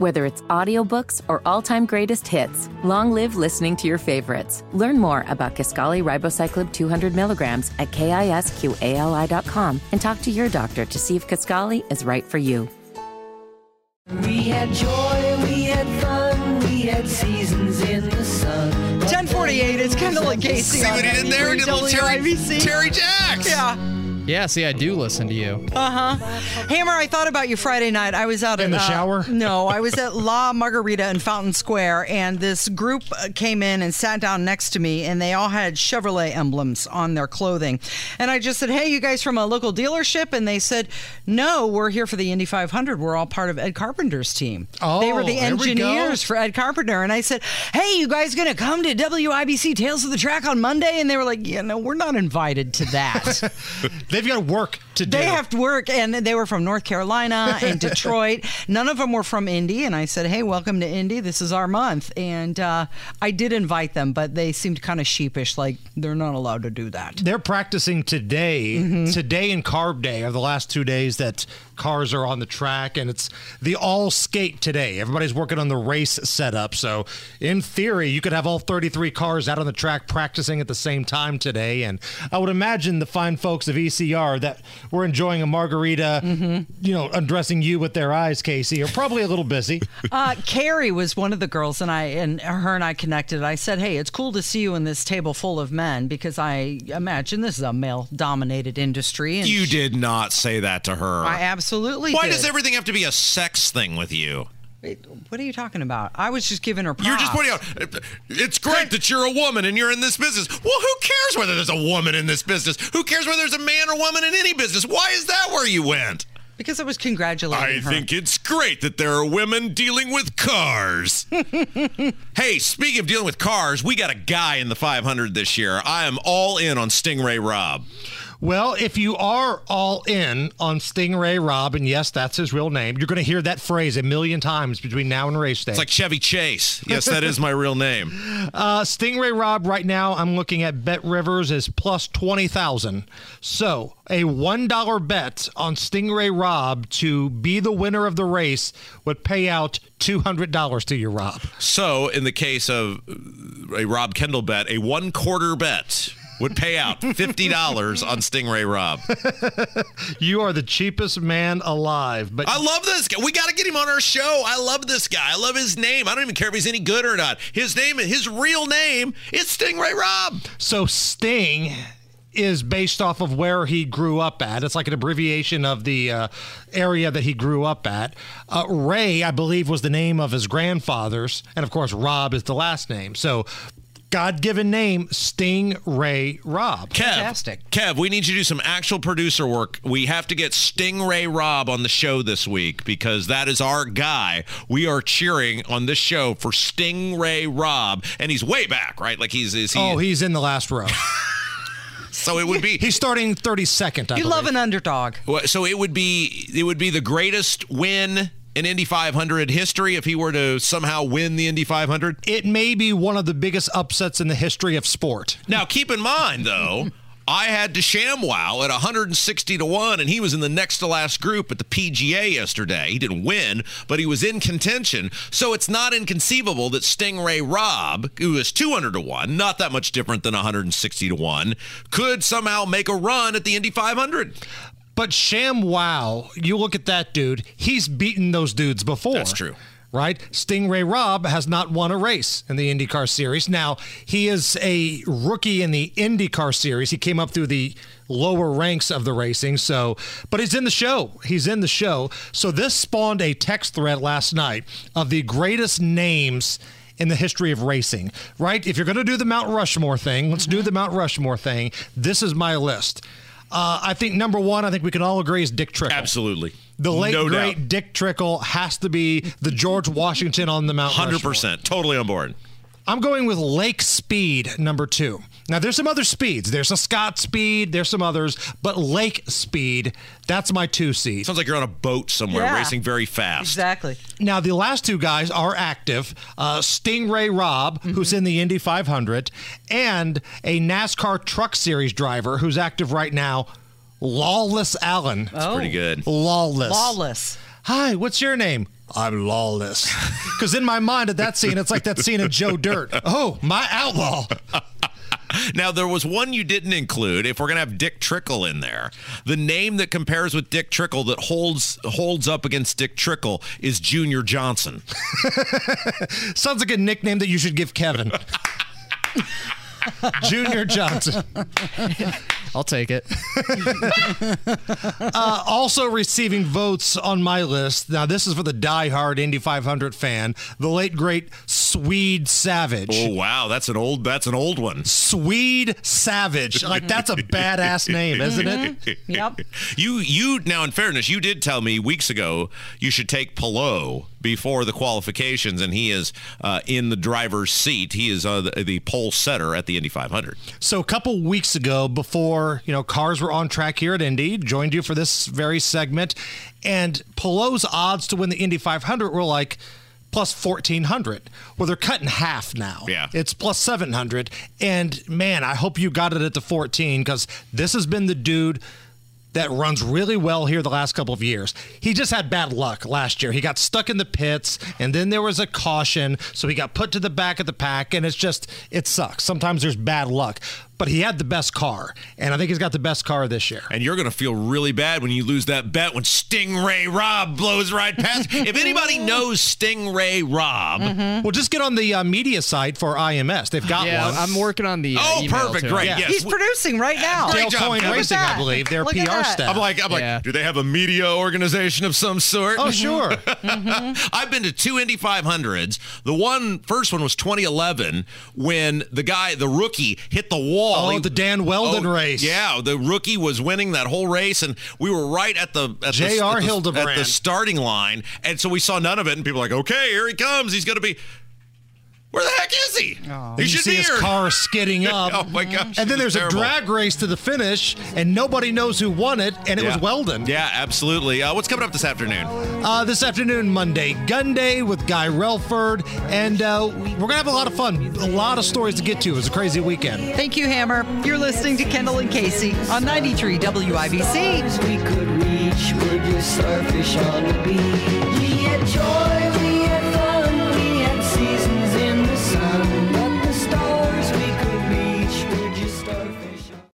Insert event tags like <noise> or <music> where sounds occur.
Whether it's audiobooks or all-time greatest hits, long live listening to your favorites. Learn more about Kisqali Ribociclib 200 milligrams at kisqali.com and talk to your doctor to see if Kisqali is right for you. We had joy, we had fun, we had seasons in the sun. 1048 it's kind of like Casey. See what he did there? He did a little Terry, WIBC. Terry Jacks. Yeah. Yeah, see, I do listen to you. Uh huh. Hammer, I thought about you Friday night. I was out In at, the uh, shower? <laughs> No, I was at La Margarita in Fountain Square, and this group uh, came in and sat down next to me, and they all had Chevrolet emblems on their clothing. And I just said, "Hey, you guys from a local dealership?" And they said, "No, we're here for the Indy 500. We're all part of Ed Carpenter's team. they were Oh, the there we engineers for Ed Carpenter." And I said, "Hey, you guys gonna come to WIBC Tales of the Track on Monday?" And they were like, "Yeah, no, we're not invited to that." <laughs> They've got work to do. They have to work, and they were from North Carolina and <laughs> Detroit. None of them were from Indy, and I said, "Hey, welcome to Indy. This is our month." And uh, I did invite them, but they seemed kind of sheepish, like they're not allowed to do that. They're practicing today. Mm-hmm. Today and carb day are the last two days that cars are on the track, and it's the all skate today. Everybody's working on the race setup. So, in theory, you could have all 33 cars out on the track practicing at the same time today. And I would imagine the fine folks of ECR that were enjoying a margarita, Mm-hmm. you know, undressing you with their eyes, Casey, are probably a little busy. <laughs> Uh, Carrie was one of the girls, and I and her and I connected. I said, "Hey, it's cool to see you in this table full of men because I imagine this is a male-dominated industry." And You did not say that to her. I absolutely. Why did. does everything have to be a sex thing with you? Wait, What are you talking about? I was just giving her. Props. You're just pointing out it's great that you're a woman and you're in this business. Well, who cares whether there's a woman in this business? Who cares whether there's a man or woman in any business? Why is that where you went? because I was congratulating I her. think it's great that there are women dealing with cars. <laughs> hey, speaking of dealing with cars, we got a guy in the 500 this year. I am all in on Sting Ray Robb. Well, if you are all in on Sting Ray Robb, and yes, that's his real name, you're going to hear that phrase a million times between now and race day. It's like Chevy Chase. Yes, that is my real name. <laughs> Uh, Sting Ray Robb, right now, I'm looking at BetRivers is plus 20,000. So a $1 bet on Sting Ray Robb to be the winner of the race would pay out $200 to you, Rob. So, in the case of a Rob Kendall bet, a one quarter bet would pay out $50 on Sting Ray Robb. <laughs> You are the cheapest man alive. But I love this guy. We got to get him on our show. I love this guy. I love his name. I don't even care if he's any good or not. His name, his real name, is Sting Ray Robb. so Sting is based off of where he grew up at. It's like an abbreviation of the uh, area that he grew up at. Uh, Ray, I believe, was the name of his grandfather's, and of course, Robb is the last name. So, God-given name, Sting Ray Robb. Kev, Fantastic. Kev, we need you to do some actual producer work. We have to get Sting Ray Robb on the show this week because that is our guy. We are cheering on this show for Sting Ray Robb, and he's way back, right? Like he's is he? Oh, he's in the last row. <laughs> so it would be He's starting 32nd. I You believe. love an underdog. So it would be it would be the greatest win in Indy 500 history if he were to somehow win the Indy 500. It may be one of the biggest upsets in the history of sport. Now, keep in mind though, I had DeChambeau at 160 to 1 and he was in the next to last group at the PGA yesterday. He didn't win, but he was in contention. So it's not inconceivable that Sting Ray Robb, who is 200 to 1, not that much different than 160 to 1, could somehow make a run at the Indy 500. But Sham Wow, you look at that dude, he's beaten those dudes before. That's true. Right? Sting Ray Robb has not won a race in the IndyCar series. Now, he is a rookie in the IndyCar series. He came up through the lower ranks of the racing, so but he's in the show. He's in the show. So this spawned a text thread last night of the greatest names in the history of racing, right? If you're going to do the Mount Rushmore thing, let's do the Mount Rushmore thing. This is my list. Uh, I think number one, I think we can all agree is Dick Trickle. Absolutely. The late no great doubt. Dick Trickle has to be the George Washington on the Mount. Hundred percent, totally on board. I'm going with Lake Speed number two. Now there's some other speeds. There's a Scott Speed. There's some others, but Lake Speed. That's my two seed. Sounds like you're on a boat somewhere, Yeah. racing very fast. Exactly. Now the last two guys are active. Uh, Sting Ray Robb, who's in the Indy 500, and a NASCAR Truck Series driver who's active right now, Lawless Alan. Oh, Pretty good. Lawless. Lawless. Hi, what's your name? I'm lawless. Because in my mind at that scene, it's like that scene of Joe Dirt. <laughs> Oh, my outlaw. Now there was one you didn't include. If we're gonna have Dick Trickle in there, the name that compares with Dick Trickle that holds holds up against Dick Trickle is Junior Johnson. <laughs> Sounds like a nickname that you should give Kevin. <laughs> <laughs> Junior Johnson. <laughs> I'll take it. <laughs> Uh, also receiving votes on my list. Now, this is for the diehard Indy 500 fan, the late great Swede Savage. Oh wow, that's an old that's an old one. Swede Savage. Like, that's a badass name, isn't it? Yep. You you now in fairness, you did tell me weeks ago you should take Palou before the qualifications, and he is uh, in the driver's seat. He is uh, the, the pole setter at the Indy 500. So a couple weeks ago, before you know cars were on track here at Indy, joined you for this very segment, and Palou's odds to win the Indy 500 were like plus 1400 well they're cut in half now Yeah. it's plus 700 and man i hope you got it at the 14 because this has been the dude that runs really well here the last couple of years. He just had bad luck last year. He got stuck in the pits, and then there was a caution, so he got put to the back of the pack, and it's just, it sucks. Sometimes there's bad luck. But he had the best car, and I think he's got the best car this year. And you're going to feel really bad when you lose that bet when Sting Ray Robb blows right past. <laughs> if anybody knows Stingray Rob, Well, just get on the uh, media site for IMS. They've got Yeah, one. I'm working on the. Uh, oh, email perfect, to great, Yeah. yes. He's producing right now. Great Dale job, Coyne Racing, I believe. Their Look PR staff. I'm like, I'm Yeah. like, do they have a media organization of some sort? oh, sure. <laughs> I've been to two Indy 500s. The one first one was 2011 when the guy, the rookie, hit the wall. Oh, He- the Dan oh, Wheldon Oh, race. Yeah, the rookie was winning that whole race, and we were right at the at the, J.R. at the- Hildebrand. at the starting line, and so we saw none of it. And people were like, okay, here he comes. He's going to be. Where the heck is he? He you should see be his here. car skidding <laughs> up. Oh my gosh! And then it was there's a drag race to the finish, and nobody knows who won it, and it was Wheldon. Yeah, absolutely. Uh, what's coming up this afternoon? Uh, this afternoon, Monday, Gun Day with Guy Relford, and uh, we're gonna have a lot of fun. A lot of stories to get to. It was a crazy weekend. Thank you, Hammer. You're listening to Kendall and Casey on 93 WIBC.